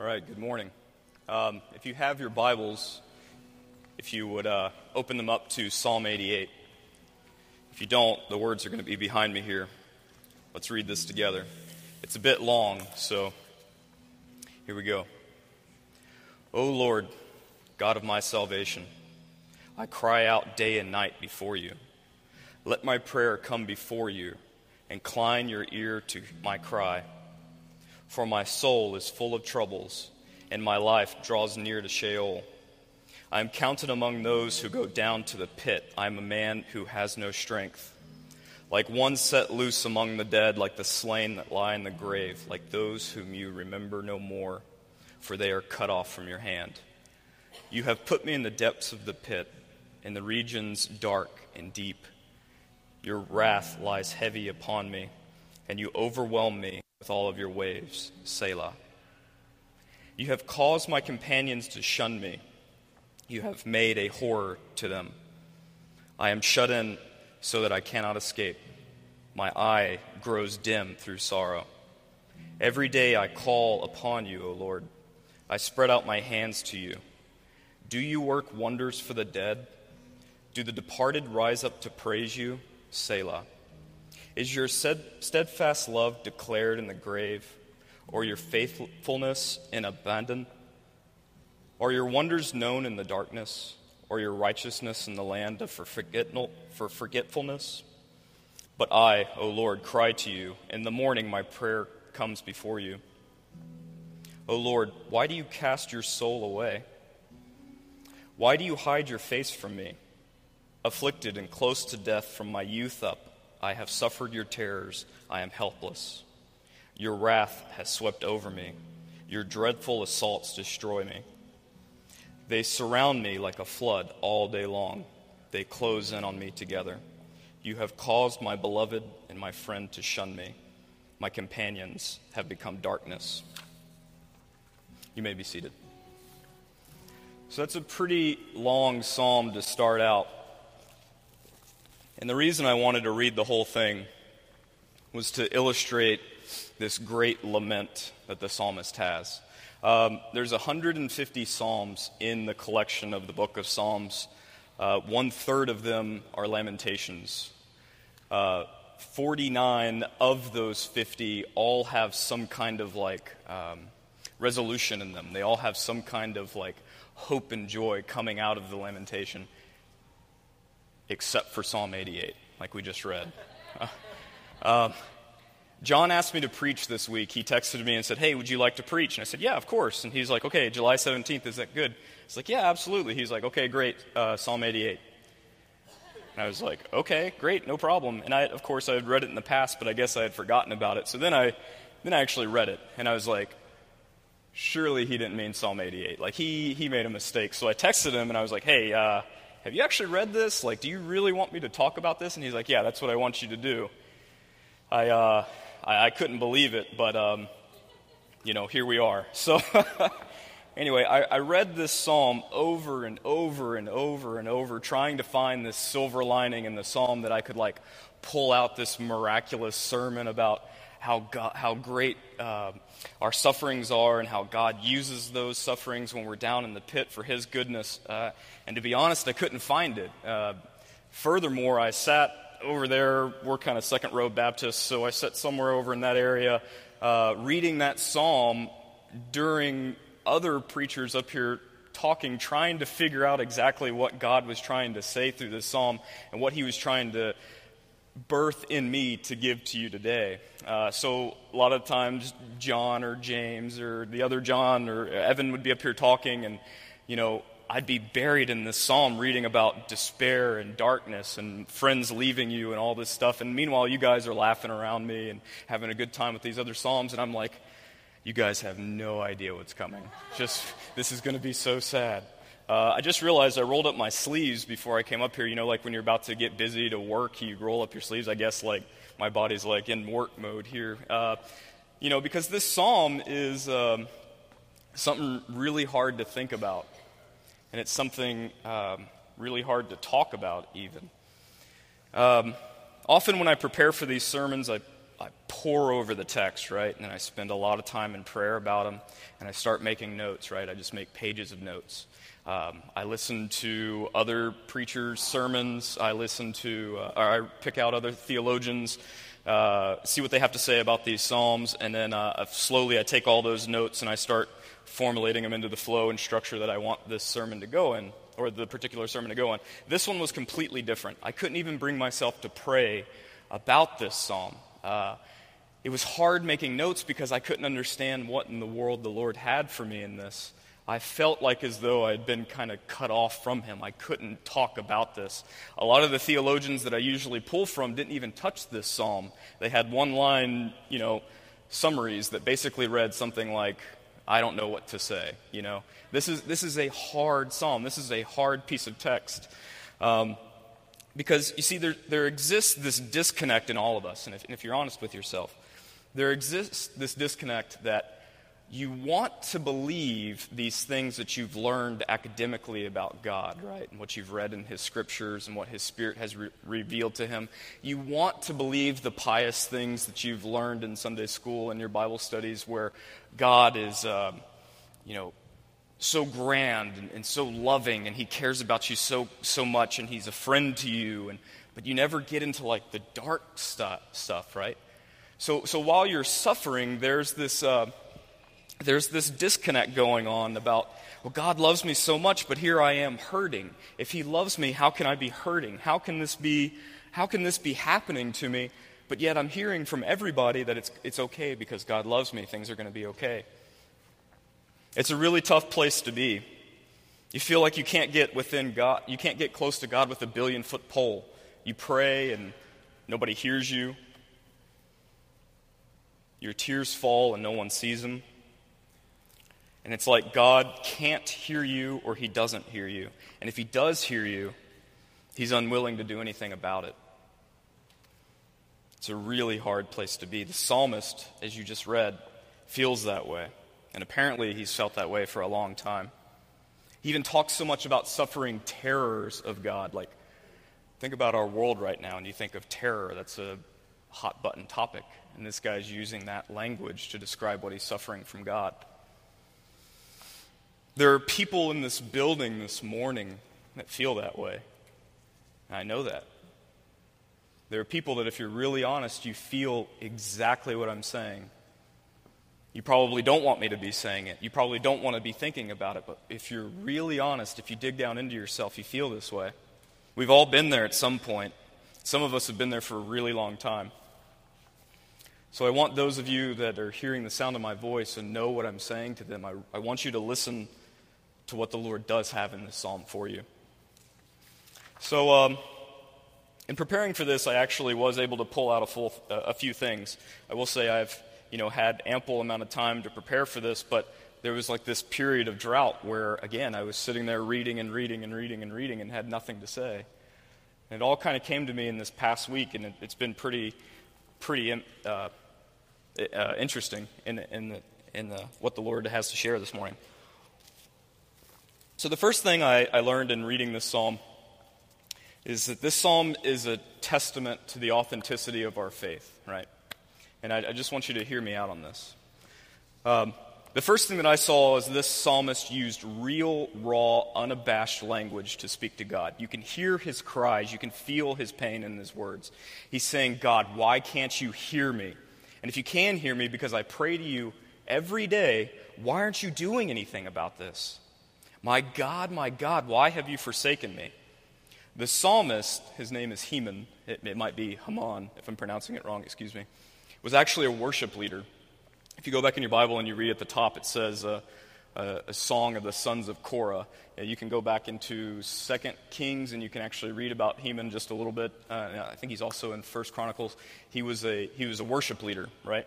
All right, good morning. Um, if you have your Bibles, if you would uh, open them up to Psalm 88. If you don't, the words are going to be behind me here. Let's read this together. It's a bit long, so here we go. O Lord, God of my salvation, I cry out day and night before you. Let my prayer come before you. Incline your ear to my cry. For my soul is full of troubles, and my life draws near to Sheol. I am counted among those who go down to the pit. I am a man who has no strength. Like one set loose among the dead, like the slain that lie in the grave, like those whom you remember no more, for they are cut off from your hand. You have put me in the depths of the pit, in the regions dark and deep. Your wrath lies heavy upon me, and you overwhelm me with all of your waves. Selah. You have caused my companions to shun me. You have made a horror to them. I am shut in so that I cannot escape. My eye grows dim through sorrow. Every day I call upon you, O Lord. I spread out my hands to you. Do you work wonders for the dead? Do the departed rise up to praise you? Selah. Is your steadfast love declared in the grave, or your faithfulness in Abaddon? Are your wonders known in the darkness, or your righteousness in the land of for, for forgetfulness? But I, O Lord, cry to you. In the morning my prayer comes before you. O Lord, why do you cast your soul away? Why do you hide your face from me? Afflicted and close to death from my youth up, I have suffered your terrors. I am helpless. Your wrath has swept over me. Your dreadful assaults destroy me. They surround me like a flood all day long. They close in on me together. You have caused my beloved and my friend to shun me. My companions have become darkness. You may be seated. So that's a pretty long psalm to start out. And the reason I wanted to read the whole thing was to illustrate this great lament that the psalmist has. Um, there's 150 psalms in the collection of the book of Psalms. Uh, one third of them are lamentations. Uh, 49 of those 50 all have some kind of like um, resolution in them. They all have some kind of like hope and joy coming out of the lamentation except for Psalm 88, like we just read. Uh, John asked me to preach this week. He texted me and said, Hey, would you like to preach? And I said, Yeah, of course. And he's like, Okay, July 17th, is that good? It's like, Yeah, absolutely. He's like, Okay, great, uh, Psalm 88. And I was like, Okay, great, no problem. And I, of course, I had read it in the past, but I guess I had forgotten about it. So then I, then I actually read it, and I was like, Surely he didn't mean Psalm 88. Like, he, he made a mistake. So I texted him, and I was like, Hey, uh, have you actually read this? Like, do you really want me to talk about this? And he's like, Yeah, that's what I want you to do. I, uh, I, I, couldn't believe it, but, um, you know, here we are. So, anyway, I, I read this psalm over and over and over and over, trying to find this silver lining in the psalm that I could, like, pull out this miraculous sermon about how, God, how great uh, our sufferings are and how God uses those sufferings when we're down in the pit for His goodness. Uh, and to be honest, I couldn't find it. Uh, furthermore, I sat over there. We're kind of second row Baptists, so I sat somewhere over in that area uh, reading that psalm during other preachers up here talking, trying to figure out exactly what God was trying to say through this psalm and what He was trying to birth in me to give to you today. Uh, so a lot of times, John or James or the other John or Evan would be up here talking, and you know, I'd be buried in this psalm reading about despair and darkness and friends leaving you and all this stuff. And meanwhile, you guys are laughing around me and having a good time with these other psalms, and I'm like, you guys have no idea what's coming. Just this is going to be so sad. Uh, I just realized I rolled up my sleeves before I came up here. You know, like when you're about to get busy to work, you roll up your sleeves. I guess like my body's like in work mode here. Uh, you know, because this psalm is um, something really hard to think about, and it's something um, really hard to talk about, even. Um, often, when I prepare for these sermons, I, I pore over the text, right? And I spend a lot of time in prayer about them, and I start making notes, right? I just make pages of notes. Um, I listen to other preachers' sermons. I listen to, uh, I pick out other theologians, uh, see what they have to say about these psalms, and then uh, slowly I take all those notes and I start formulating them into the flow and structure that I want this sermon to go in, or the particular sermon to go in. This one was completely different. I couldn't even bring myself to pray about this psalm. Uh, it was hard making notes because I couldn't understand what in the world the Lord had for me in this. I felt like as though I'd been kind of cut off from him. I couldn't talk about this. A lot of the theologians that I usually pull from didn't even touch this psalm. They had one line, you know, summaries that basically read something like, I don't know what to say, you know. This is, this is a hard psalm. This is a hard piece of text. Um, because, you see, there, there exists this disconnect in all of us, and if, and if you're honest with yourself, there exists this disconnect that you want to believe these things that you've learned academically about God, right? And what you've read in His scriptures and what His Spirit has re- revealed to Him. You want to believe the pious things that you've learned in Sunday school and your Bible studies where God is, uh, you know, so grand and, and, so loving and He cares about you so, so much and He's a friend to you. And, but you never get into like the dark stuff, stuff right? So, so while you're suffering, there's this. Uh, there's this disconnect going on about, well, God loves me so much, but here I am hurting. If He loves me, how can I be hurting? How can this be, how can this be happening to me? But yet I'm hearing from everybody that it's, it's okay because God loves me. Things are going to be okay. It's a really tough place to be. You feel like you can't get within God, you can't get close to God with a billion foot pole. You pray and nobody hears you. Your tears fall and no one sees them. And it's like God can't hear you or he doesn't hear you. And if he does hear you, he's unwilling to do anything about it. It's a really hard place to be. The psalmist, as you just read, feels that way. And apparently he's felt that way for a long time. He even talks so much about suffering terrors of God. Like, think about our world right now, and you think of terror. That's a hot button topic. And this guy's using that language to describe what he's suffering from God. There are people in this building this morning that feel that way. I know that. There are people that, if you're really honest, you feel exactly what I'm saying. You probably don't want me to be saying it. You probably don't want to be thinking about it. But if you're really honest, if you dig down into yourself, you feel this way. We've all been there at some point. Some of us have been there for a really long time. So I want those of you that are hearing the sound of my voice and know what I'm saying to them, I, I want you to listen to what the Lord does have in this psalm for you. So, um, in preparing for this, I actually was able to pull out a, full, uh, a few things. I will say I've you know, had ample amount of time to prepare for this, but there was like this period of drought where, again, I was sitting there reading and reading and reading and reading and had nothing to say. And it all kind of came to me in this past week, and it, has been pretty, pretty uh, uh, interesting in, in, the, in the, what the Lord has to share this morning. So, the first thing I, I learned in reading this psalm is that this psalm is a testament to the authenticity of our faith, right? And I, I just want you to hear me out on this. Um, the first thing that I saw is this psalmist used real, raw, unabashed language to speak to God. You can hear his cries, you can feel his pain in his words. He's saying, God, why can't you hear me? And if you can hear me because I pray to you every day, why aren't you doing anything about this? My God, my God, why have you forsaken me? The psalmist, his name is Heman, it, it might be Haman if I'm pronouncing it wrong, excuse me, was actually a worship leader. If you go back in your Bible and you read at the top, it says uh, a, a, song of the sons of Korah. Yeah, you can go back into Second Kings and you can actually read about Heman just a little bit. Uh, I think he's also in First Chronicles. He was a, he was a worship leader, right?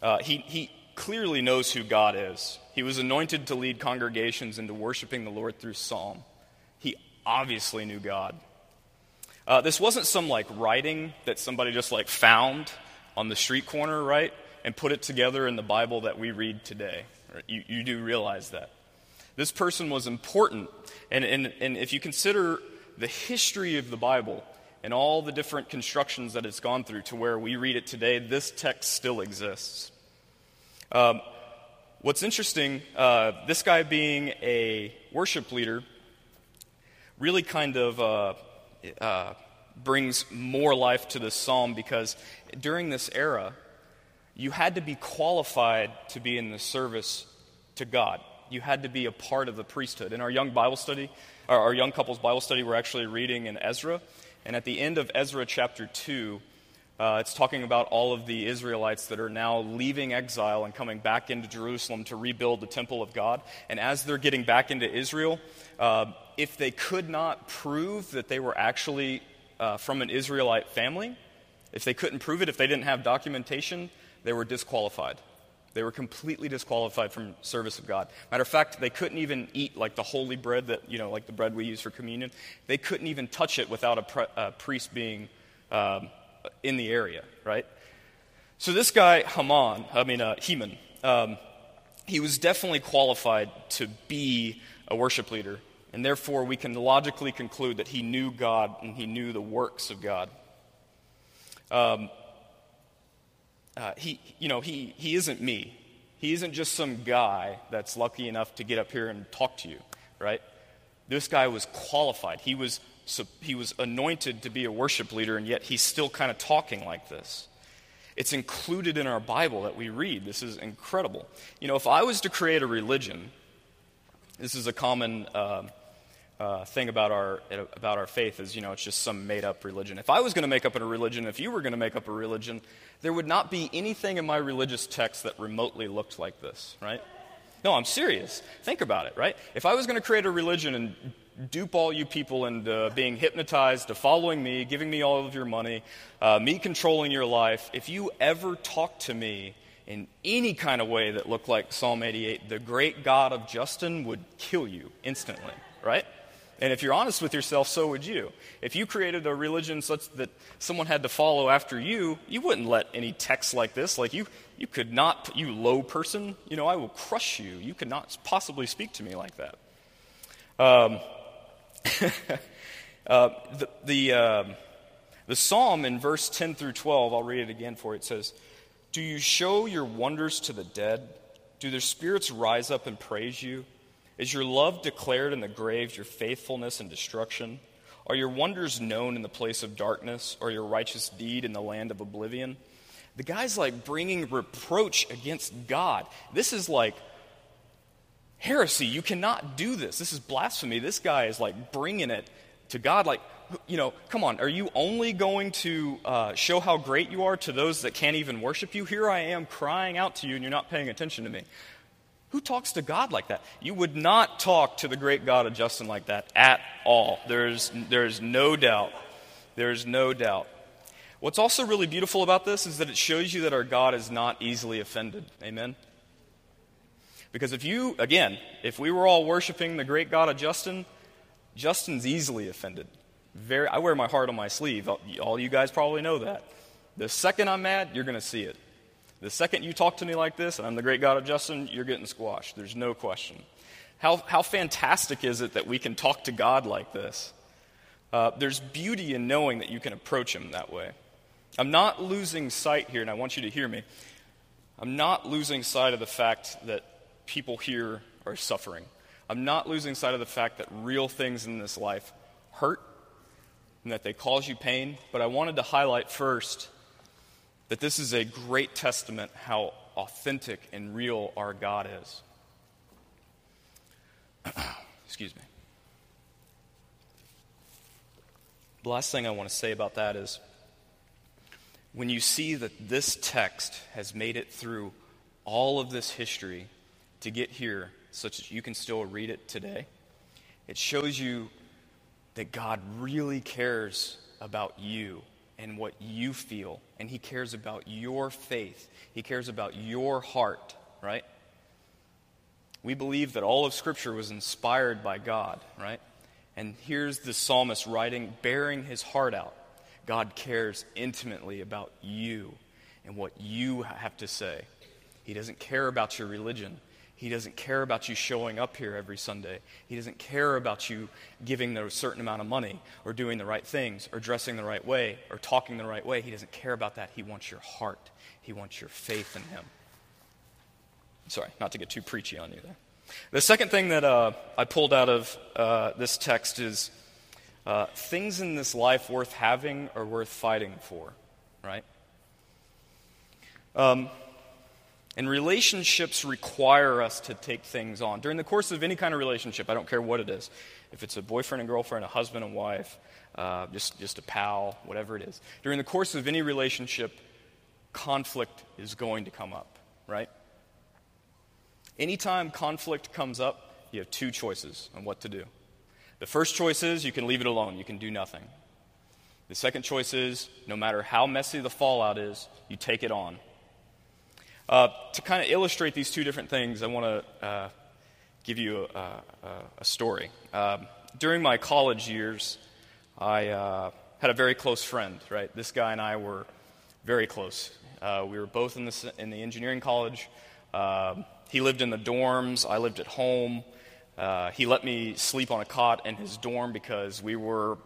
Uh, he, he, clearly knows who God is. He was anointed to lead congregations into worshiping the Lord through psalm. He obviously knew God. Uh, this wasn't some like writing that somebody just like found on the street corner, right? And put it together in the Bible that we read today. You, you do realize that. This person was important. And, and, and if you consider the history of the Bible, and all the different constructions that it's gone through to where we read it today, this text still exists. Um, what's interesting, uh, this guy being a worship leader really kind of uh, uh, brings more life to this psalm because during this era, you had to be qualified to be in the service to God. You had to be a part of the priesthood. In our young Bible study, our, young couples Bible study, we're actually reading in Ezra. And at the end of Ezra chapter 2, uh, it's talking about all of the Israelites that are now leaving exile and coming back into Jerusalem to rebuild the temple of God. And as they're getting back into Israel, uh, if they could not prove that they were actually uh, from an Israelite family, if they couldn't prove it, if they didn't have documentation, they were disqualified. They were completely disqualified from service of God. Matter of fact, they couldn't even eat like the holy bread that, you know, like the bread we use for communion. They couldn't even touch it without a, pre- a priest being um, in the area, right? So this guy, Haman, I mean, uh, Heman, um, he was definitely qualified to be a worship leader. And therefore, we can logically conclude that he knew God and he knew the works of God. Um, uh, he, you know, he, he isn't me. He isn't just some guy that's lucky enough to get up here and talk to you, right? This guy was qualified. He was, he was anointed to be a worship leader, and yet he's still kind of talking like this. It's included in our Bible that we read. This is incredible. You know, if I was to create a religion, this is a common uh, uh, thing about our, about our faith is, you know, it's just some made up religion. If I was going to make up a religion, if you were going to make up a religion, there would not be anything in my religious text that remotely looked like this, right? No, I'm serious. Think about it, right? If I was going to create a religion and dupe all you people into being hypnotized to following me, giving me all of your money, uh, me controlling your life, if you ever talked to me in any kind of way that looked like Psalm 88, the great God of Justin would kill you instantly, right? And if you're honest with yourself, so would you. If you created a religion such that someone had to follow after you, you wouldn't let any text like this, like you, you could not, you low person, you know, I will crush you. You could not possibly speak to me like that. Um, uh, the, the, uh, the psalm in verse 10 through 12, I'll read it again for you. It says, Do you show your wonders to the dead? Do their spirits rise up and praise you? Is your love declared in the graves, your faithfulness in destruction? Are your wonders known in the place of darkness, or your righteous deed in the land of oblivion? The guy's like bringing reproach against God. This is like heresy. You cannot do this. This is blasphemy. This guy is like bringing it to God. Like, you know, come on. Are you only going to uh, show how great you are to those that can't even worship you? Here I am crying out to you, and you're not paying attention to me. Who talks to God like that? You would not talk to the great God of Justin like that at all. There's, there's no doubt. There's no doubt. What's also really beautiful about this is that it shows you that our God is not easily offended. Amen? Because if you, again, if we were all worshiping the great God of Justin, Justin's easily offended. Very, I wear my heart on my sleeve. All you guys probably know that. The second I'm mad, you're going to see it. The second you talk to me like this, and I'm the great God of Justin, you're getting squashed. There's no question. How, how fantastic is it that we can talk to God like this? Uh, there's beauty in knowing that you can approach Him that way. I'm not losing sight here, and I want you to hear me. I'm not losing sight of the fact that people here are suffering. I'm not losing sight of the fact that real things in this life hurt and that they cause you pain. But I wanted to highlight first that this is a great testament how authentic and real our God is. Excuse me. The last thing I want to say about that is when you see that this text has made it through all of this history to get here, such that you can still read it today, it shows you that God really cares about you and what you feel, and He cares about your faith. He cares about your heart, right? We believe that all of Scripture was inspired by God, right? And here's the psalmist writing, baring his heart out. God cares intimately about you and what you have to say. He doesn't care about your religion, He doesn't care about you showing up here every Sunday. He doesn't care about you giving a certain amount of money or doing the right things or dressing the right way or talking the right way. He doesn't care about that. He wants your heart, He wants your faith in Him. Sorry, not to get too preachy on you there. The second thing that uh, I pulled out of uh, this text is uh, things in this life worth having or worth fighting for, right? Um, and relationships require us to take things on. During the course of any kind of relationship, I don't care what it is, if it's a boyfriend and girlfriend, a husband and wife, uh, just, just a pal, whatever it is. During the course of any relationship, conflict is going to come up, right? Anytime conflict comes up, you have two choices on what to do. The first choice is you can leave it alone, you can do nothing. The second choice is no matter how messy the fallout is, you take it on uh, to kind of illustrate these two different things, I want to uh, give you a, a, a story. Um, during my college years, I uh, had a very close friend, right? This guy and I were very close. Uh, we were both in the, in the engineering college. Um, he lived in the dorms, I lived at home. Uh, he let me sleep on a cot in his dorm because we were,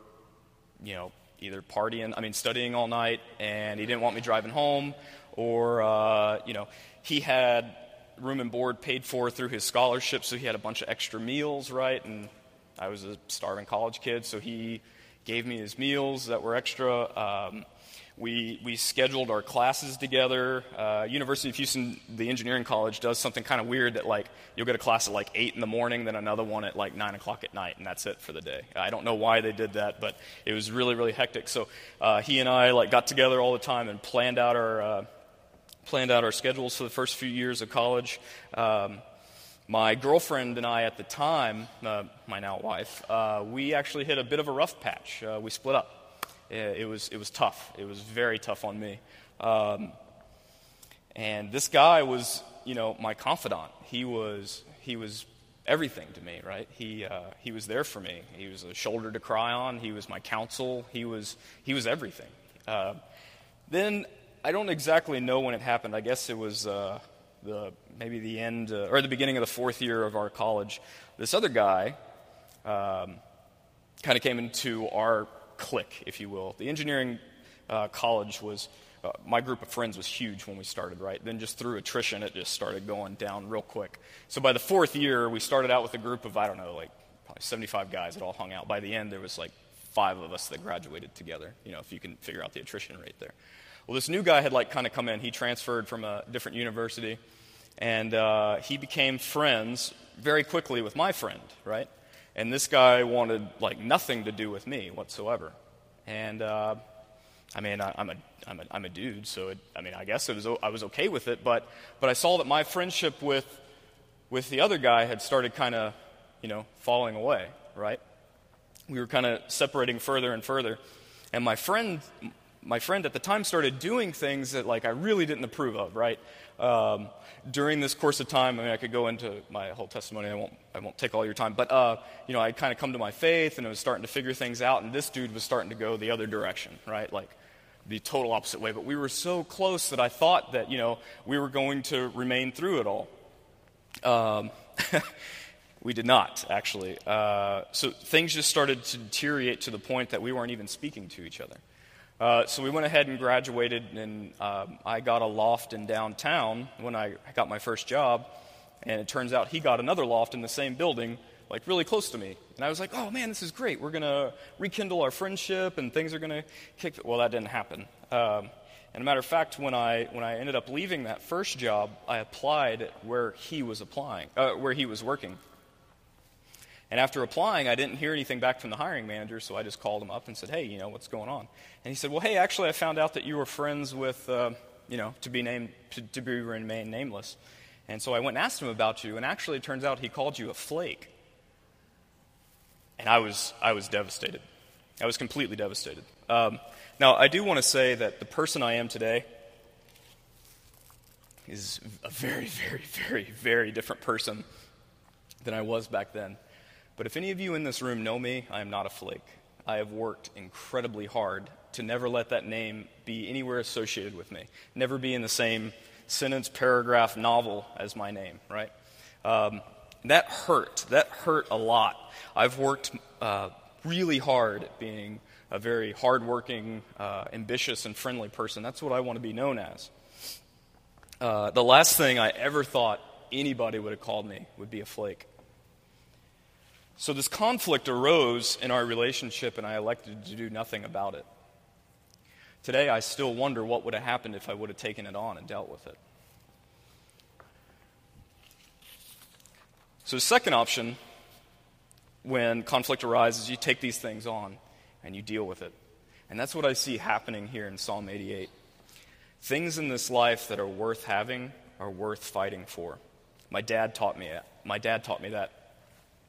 you know, either partying, I mean, studying all night, and he didn't want me driving home, or, uh, you know, he had room and board paid for through his scholarship, so he had a bunch of extra meals, right? And I was a starving college kid, so he gave me his meals that were extra. Um, we, we scheduled our classes together. Uh, University of Houston, the engineering college, does something kind of weird that, like, you'll get a class at like 8 in the morning, then another one at like 9 o'clock at night, and that's it for the day. I don't know why they did that, but it was really, really hectic. So uh, he and I, like, got together all the time and planned out our, uh, planned out our schedules for the first few years of college. Um, my girlfriend and I at the time, uh, my now wife, uh, we actually hit a bit of a rough patch. Uh, we split up it was, it was tough. It was very tough on me. Um, and this guy was, you know, my confidant. He was, he was everything to me, right? He, uh, he was there for me. He was a shoulder to cry on. He was my counsel. He was, he was everything. Uh, then I don't exactly know when it happened. I guess it was uh, the, maybe the end uh, or the beginning of the fourth year of our college. This other guy um, kind of came into our clique, if you will. The engineering uh, college was, uh, my group of friends was huge when we started, right? Then just through attrition, it just started going down real quick. So by the fourth year, we started out with a group of, I don't know, like probably 75 guys that all hung out. By the end, there was like five of us that graduated together, you know, if you can figure out the attrition rate there. Well, this new guy had like kind of come in. He transferred from a different university, and uh, he became friends very quickly with my friend, right? And this guy wanted like nothing to do with me whatsoever. And uh, I mean, I, am a, I'm, a, I'm a dude, so it, I mean, I guess it was, I was okay with it. But, but I saw that my friendship with, with the other guy had started kind of, you know, falling away, right? We were kind of separating further and further. And my friend, my friend at the time started doing things that like I really didn't approve of, right? Um, during this course of time, I mean, I could go into my whole testimony. I won't, I won't take all your time. But, uh, you know, I'd kind of come to my faith and I was starting to figure things out. And this dude was starting to go the other direction, right? Like the total opposite way. But we were so close that I thought that, you know, we were going to remain through it all. Um, we did not, actually. Uh, so things just started to deteriorate to the point that we weren't even speaking to each other. Uh, so we went ahead and graduated, and um, I got a loft in downtown when I got my first job. And it turns out he got another loft in the same building, like really close to me. And I was like, oh man, this is great. We're going to rekindle our friendship, and things are going to kick. Well, that didn't happen. Um, and a matter of fact, when I, when I ended up leaving that first job, I applied where he was applying, uh, where he was working. And after applying, I didn't hear anything back from the hiring manager, so I just called him up and said, hey, you know, what's going on? And he said, well, hey, actually, I found out that you were friends with, uh, you know, to be named, to, to be remain nameless. And so I went and asked him about you, and actually, it turns out he called you a flake. And I was, I was devastated. I was completely devastated. Um, now, I do want to say that the person I am today is a very, very, very, very different person than I was back then. But if any of you in this room know me, I am not a flake. I have worked incredibly hard to never let that name be anywhere associated with me, never be in the same sentence, paragraph, novel as my name, right? Um, that hurt. That hurt a lot. I've worked uh, really hard at being a very hardworking, uh, ambitious, and friendly person. That's what I want to be known as. Uh, the last thing I ever thought anybody would have called me would be a flake. So this conflict arose in our relationship, and I elected to do nothing about it. Today, I still wonder what would have happened if I would have taken it on and dealt with it. So, the second option when conflict arises, you take these things on and you deal with it. And that's what I see happening here in Psalm 88. Things in this life that are worth having are worth fighting for. My dad taught me that. My dad taught me that.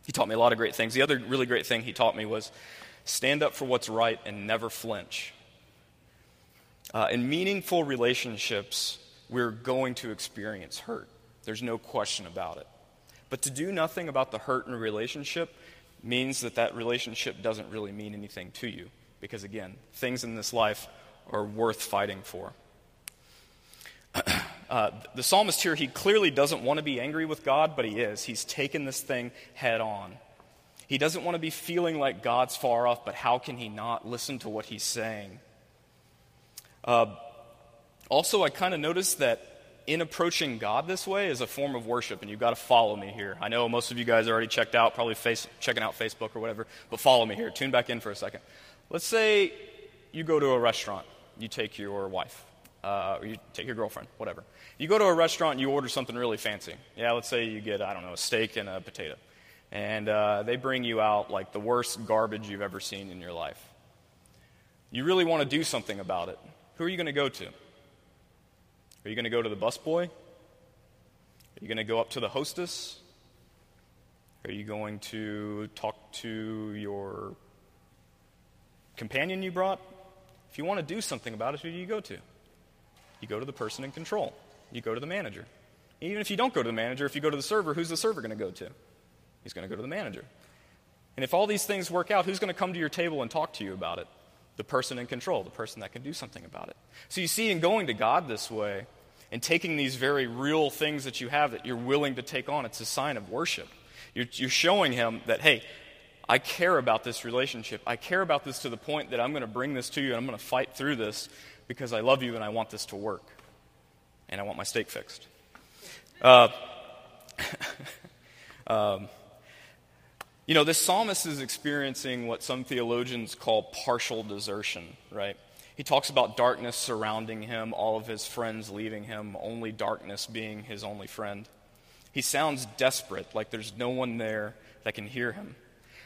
He taught me a lot of great things. The other really great thing he taught me was stand up for what's right and never flinch. Uh, in meaningful relationships, we're going to experience hurt. There's no question about it. But to do nothing about the hurt in a relationship means that that relationship doesn't really mean anything to you. Because again, things in this life are worth fighting for. Uh, the psalmist here, he clearly doesn't want to be angry with God, but he is. He's taken this thing head on. He doesn't want to be feeling like God's far off, but how can he not listen to what he's saying? Uh, also, I kind of noticed that in approaching God this way is a form of worship, and you've got to follow me here. I know most of you guys are already checked out, probably face, checking out Facebook or whatever, but follow me here. Tune back in for a second. Let's say you go to a restaurant, you take your wife, uh, or you take your girlfriend, whatever. You go to a restaurant and you order something really fancy. Yeah, let's say you get, I don't know, a steak and a potato. And uh, they bring you out like the worst garbage you've ever seen in your life. You really want to do something about it. Who are you going to go to? Are you going to go to the busboy? Are you going to go up to the hostess? Are you going to talk to your companion you brought? If you want to do something about it, who do you go to? You go to the person in control. You go to the manager. Even if you don't go to the manager, if you go to the server, who's the server going to go to? He's going to go to the manager. And if all these things work out, who's going to come to your table and talk to you about it? The person in control, the person that can do something about it. So you see, in going to God this way and taking these very real things that you have that you're willing to take on, it's a sign of worship. You're, you're showing Him that, hey, I care about this relationship. I care about this to the point that I'm going to bring this to you and I'm going to fight through this because I love you and I want this to work and I want my steak fixed. Uh, um, you know, this psalmist is experiencing what some theologians call partial desertion, right? He talks about darkness surrounding him, all of his friends leaving him, only darkness being his only friend. He sounds desperate, like there's no one there that can hear him.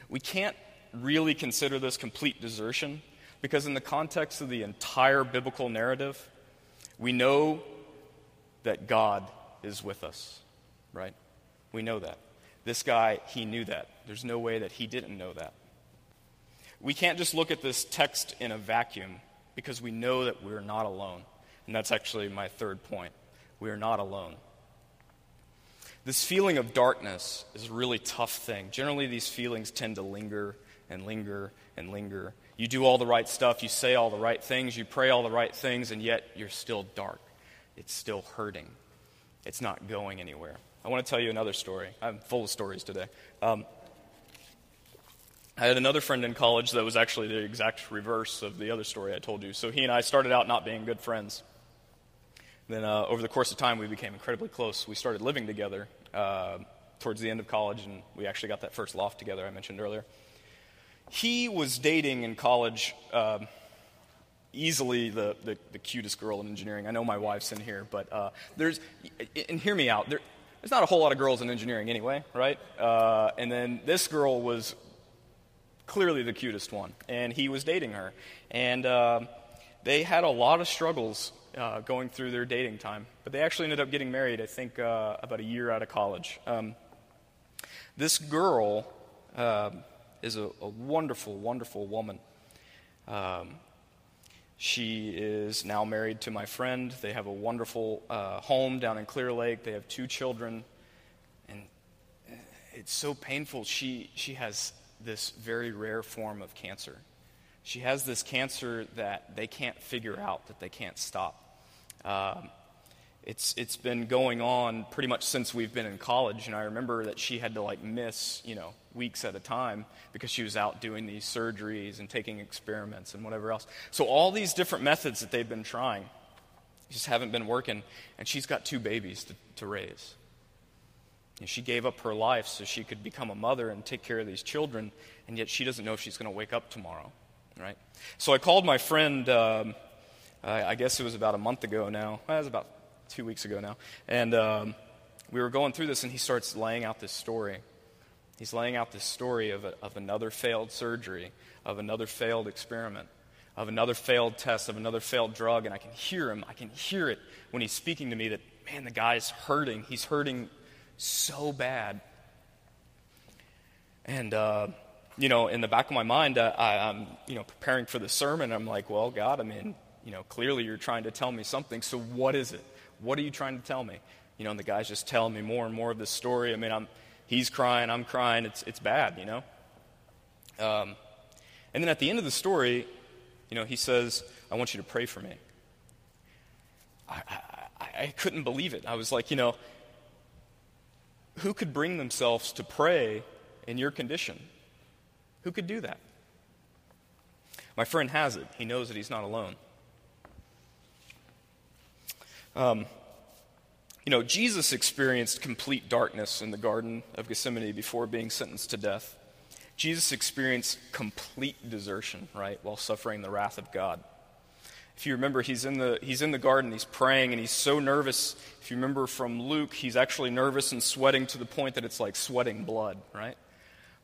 We can't really consider this complete desertion because, in the context of the entire biblical narrative, we know that God is with us, right? We know that. This guy, he knew that. There's no way that he didn't know that. We can't just look at this text in a vacuum because we know that we're not alone. And that's actually my third point. We are not alone. This feeling of darkness is a really tough thing. Generally, these feelings tend to linger and linger and linger. You do all the right stuff, you say all the right things, you pray all the right things, and yet you're still dark it's still hurting. It's not going anywhere. I want to tell you another story. I'm full of stories today. Um, I had another friend in college that was actually the exact reverse of the other story I told you. So he and I started out not being good friends. Then, uh, over the course of time, we became incredibly close. We started living together uh, towards the end of college, and we actually got that first loft together I mentioned earlier. He was dating in college. Uh, easily the, the, the, cutest girl in engineering. I know my wife's in here, but uh, there's, and hear me out, there, there's not a whole lot of girls in engineering anyway, right? Uh, and then this girl was clearly the cutest one, and he was dating her. And uh, they had a lot of struggles uh, going through their dating time, but they actually ended up getting married, I think, uh, about a year out of college. Um, this girl um, is a, a, wonderful, wonderful woman. Um, she is now married to my friend. They have a wonderful uh, home down in Clear Lake. They have two children. And it's so painful. She, she has this very rare form of cancer. She has this cancer that they can't figure out, that they can't stop. Um, it's, it's been going on pretty much since we've been in college. And I remember that she had to like miss, you know, weeks at a time because she was out doing these surgeries and taking experiments and whatever else. So all these different methods that they've been trying just haven't been working. And she's got two babies to, to raise. And she gave up her life so she could become a mother and take care of these children. And yet she doesn't know if she's going to wake up tomorrow, right? So I called my friend, um, I, I guess it was about a month ago now. Well, it was about two weeks ago now. And um, we were going through this, and he starts laying out this story. He's laying out this story of, a, of another failed surgery, of another failed experiment, of another failed test, of another failed drug. And I can hear him. I can hear it when he's speaking to me that, man, the guy's hurting. He's hurting so bad. And, uh, you know, in the back of my mind, uh, I, I'm, you know, preparing for the sermon. I'm like, well, God, I mean, you know, clearly you're trying to tell me something. So what is it? What are you trying to tell me? You know, and the guy's just telling me more and more of this story. I mean, I'm, he's crying, I'm crying. It's, it's bad, you know? Um, and then at the end of the story, you know, he says, I want you to pray for me. I, I, I couldn't believe it. I was like, you know, who could bring themselves to pray in your condition? Who could do that? My friend has it. He knows that he's not alone. Um, you know, Jesus experienced complete darkness in the Garden of Gethsemane before being sentenced to death. Jesus experienced complete desertion, right, while suffering the wrath of God. If you remember, he's in, the, he's in the garden, he's praying, and he's so nervous. If you remember from Luke, he's actually nervous and sweating to the point that it's like sweating blood, right?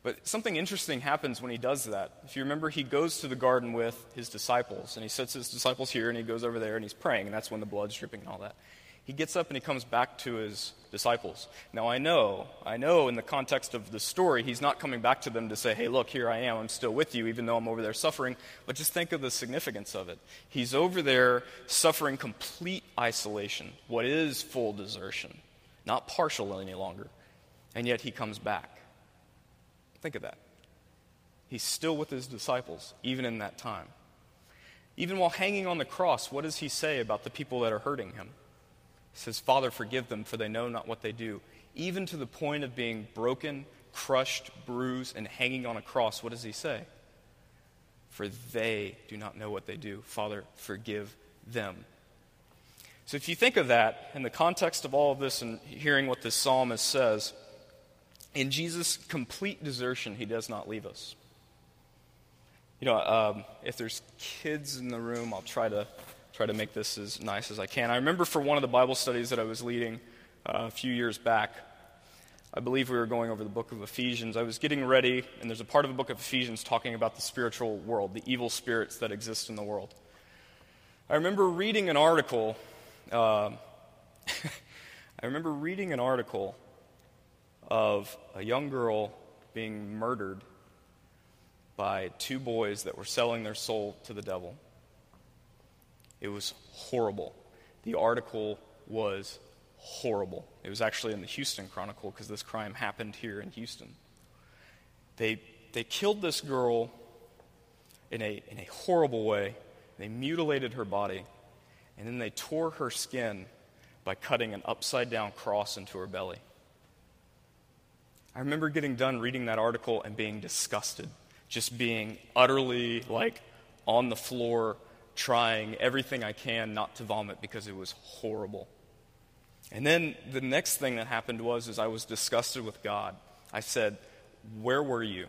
But something interesting happens when he does that. If you remember, he goes to the garden with his disciples, and he sets his disciples here, and he goes over there, and he's praying, and that's when the blood's dripping and all that. He gets up and he comes back to his disciples. Now, I know, I know in the context of the story, he's not coming back to them to say, hey, look, here I am, I'm still with you, even though I'm over there suffering. But just think of the significance of it. He's over there suffering complete isolation, what is full desertion, not partial any longer. And yet he comes back. Think of that. He's still with his disciples, even in that time. Even while hanging on the cross, what does he say about the people that are hurting him? Says, Father, forgive them, for they know not what they do. Even to the point of being broken, crushed, bruised, and hanging on a cross, what does he say? For they do not know what they do. Father, forgive them. So if you think of that in the context of all of this and hearing what this psalmist says, in Jesus' complete desertion, he does not leave us. You know, um, if there's kids in the room, I'll try to try to make this as nice as I can. I remember for one of the Bible studies that I was leading uh, a few years back, I believe we were going over the book of Ephesians. I was getting ready, and there's a part of the book of Ephesians talking about the spiritual world, the evil spirits that exist in the world. I remember reading an article. Uh, I remember reading an article of a young girl being murdered by two boys that were selling their soul to the devil. It was horrible. The article was horrible. It was actually in the Houston Chronicle because this crime happened here in Houston. They, they killed this girl in a, in a horrible way. They mutilated her body, and then they tore her skin by cutting an upside down cross into her belly. I remember getting done reading that article and being disgusted, just being utterly like on the floor, trying everything I can not to vomit because it was horrible. And then the next thing that happened was is I was disgusted with God. I said, "Where were you?"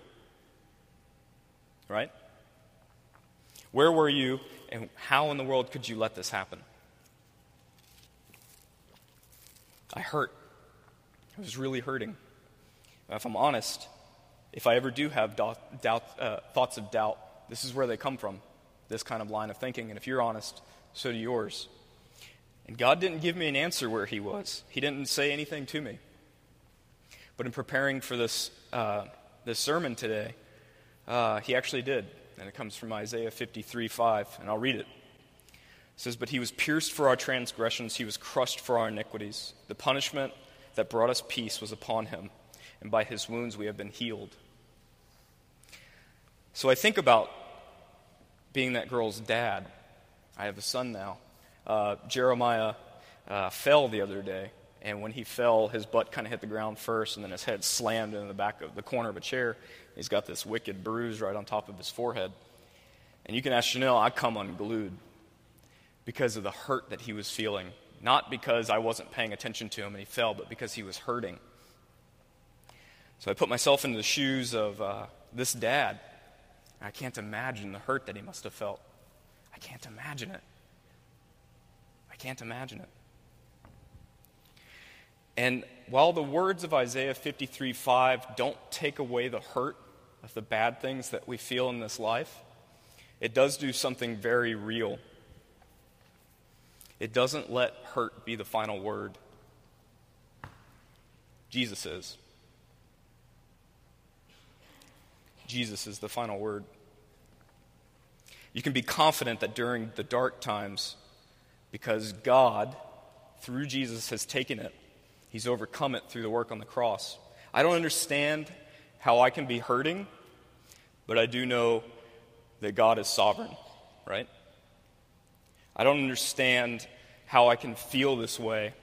Right? Where were you and how in the world could you let this happen? I hurt. I was really hurting. If I'm honest, if I ever do have doubt, doubt, uh, thoughts of doubt, this is where they come from, this kind of line of thinking. And if you're honest, so do yours. And God didn't give me an answer where He was, He didn't say anything to me. But in preparing for this, uh, this sermon today, uh, He actually did. And it comes from Isaiah 53 5, and I'll read it. It says, But He was pierced for our transgressions, He was crushed for our iniquities. The punishment that brought us peace was upon Him and by his wounds we have been healed. So I think about being that girl's dad. I have a son now. Uh, Jeremiah uh, fell the other day. And when he fell, his butt kind of hit the ground first, and then his head slammed in the back of the corner of a chair. He's got this wicked bruise right on top of his forehead. And you can ask Chanel, I come unglued because of the hurt that he was feeling. Not because I wasn't paying attention to him and he fell, but because he was hurting. So I put myself into the shoes of uh, this dad. I can't imagine the hurt that he must have felt. I can't imagine it. I can't imagine it. And while the words of Isaiah 53 5 don't take away the hurt of the bad things that we feel in this life, it does do something very real. It doesn't let hurt be the final word. Jesus is. Jesus is the final word. You can be confident that during the dark times, because God, through Jesus, has taken it, He's overcome it through the work on the cross. I don't understand how I can be hurting, but I do know that God is sovereign, right? I don't understand how I can feel this way,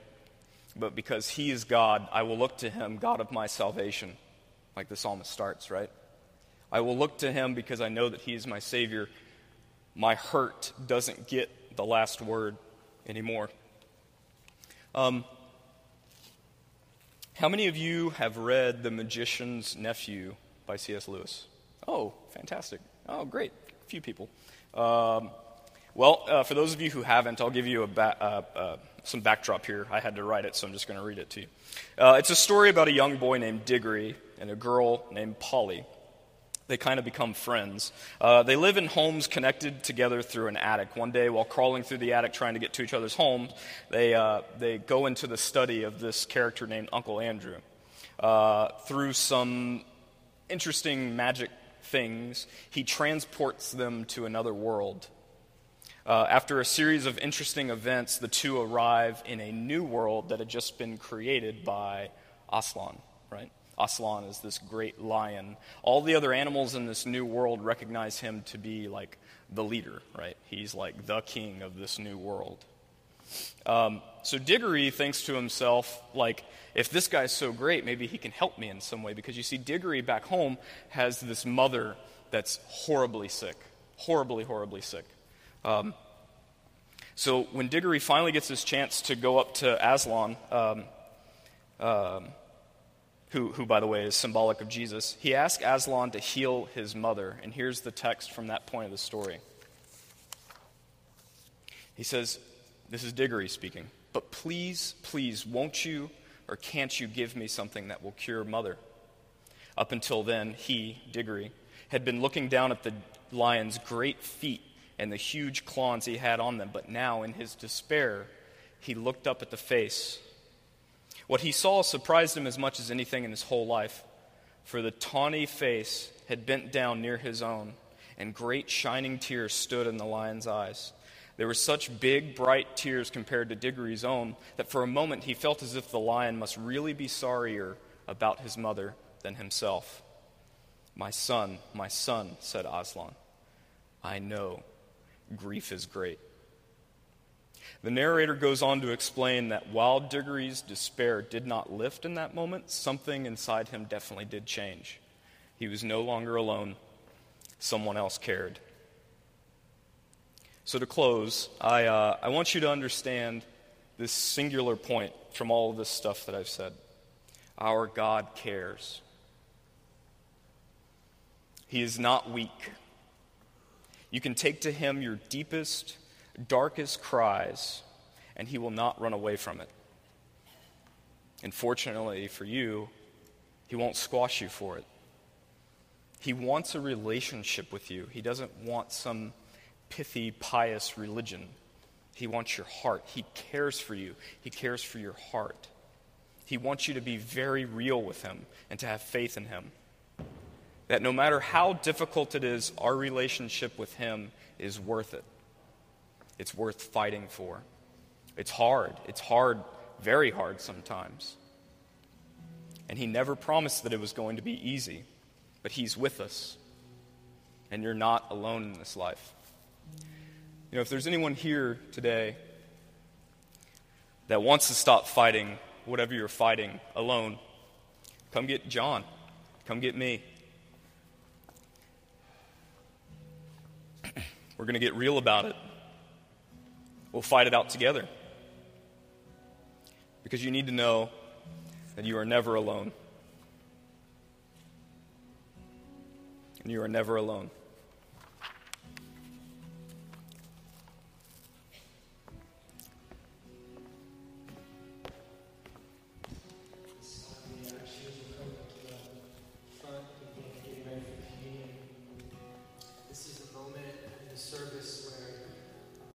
but because He is God, I will look to Him, God of my salvation, like the psalmist starts, right? I will look to Him because I know that He is my Savior. My hurt doesn't get the last word anymore. Um, how many of you have read The Magician's Nephew by C.S. Lewis? Oh, fantastic. Oh, great. A few people. Um, well, uh, for those of you who haven't, I'll give you ba- uh, uh, some backdrop here. I had to write it, so I'm just going to read it to you. Uh, it's a story about a young boy named Diggory and a girl named Polly they kind of become friends. Uh, they live in homes connected together through an attic. One day, while crawling through the attic trying to get to each other's homes, they, uh, they go into the study of this character named Uncle Andrew. Uh, through some interesting magic things, he transports them to another world. Uh, after a series of interesting events, the two arrive in a new world that had just been created by Aslan? Aslan is this great lion. All the other animals in this new world recognize him to be like the leader, right? He's like the king of this new world. Um, so Diggory thinks to himself, like, if this guy's so great, maybe he can help me in some way. Because you see, Diggory back home has this mother that's horribly sick. Horribly, horribly sick. Um, so when Diggory finally gets his chance to go up to Aslan, um, um who, who, by the way, is symbolic of Jesus, he asked Aslan to heal his mother. And here's the text from that point of the story. He says, This is Diggory speaking, but please, please, won't you or can't you give me something that will cure mother? Up until then, he, Diggory, had been looking down at the lion's great feet and the huge claws he had on them, but now, in his despair, he looked up at the face what he saw surprised him as much as anything in his whole life, for the tawny face had bent down near his own, and great shining tears stood in the lion's eyes. There were such big, bright tears compared to Diggory's own that for a moment he felt as if the lion must really be sorrier about his mother than himself. My son, my son, said Aslan, I know grief is great. The narrator goes on to explain that while Diggory's despair did not lift in that moment, something inside him definitely did change. He was no longer alone, someone else cared. So, to close, I, uh, I want you to understand this singular point from all of this stuff that I've said. Our God cares. He is not weak. You can take to Him your deepest darkest cries, and he will not run away from it. And fortunately for you, he won't squash you for it. He wants a relationship with you. He doesn't want some pithy, pious religion. He wants your heart. He cares for you. He cares for your heart. He wants you to be very real with Him and to have faith in Him. That no matter how difficult it is, our relationship with Him is worth it it's worth fighting for. It's hard. It's hard, very hard sometimes. And He never promised that it was going to be easy, but He's with us. And you're not alone in this life. You know, if there's anyone here today that wants to stop fighting whatever you're fighting alone, come get John. Come get me. We're going to get real about it. We'll fight it out together. Because you need to know that you are never alone. And you are never alone.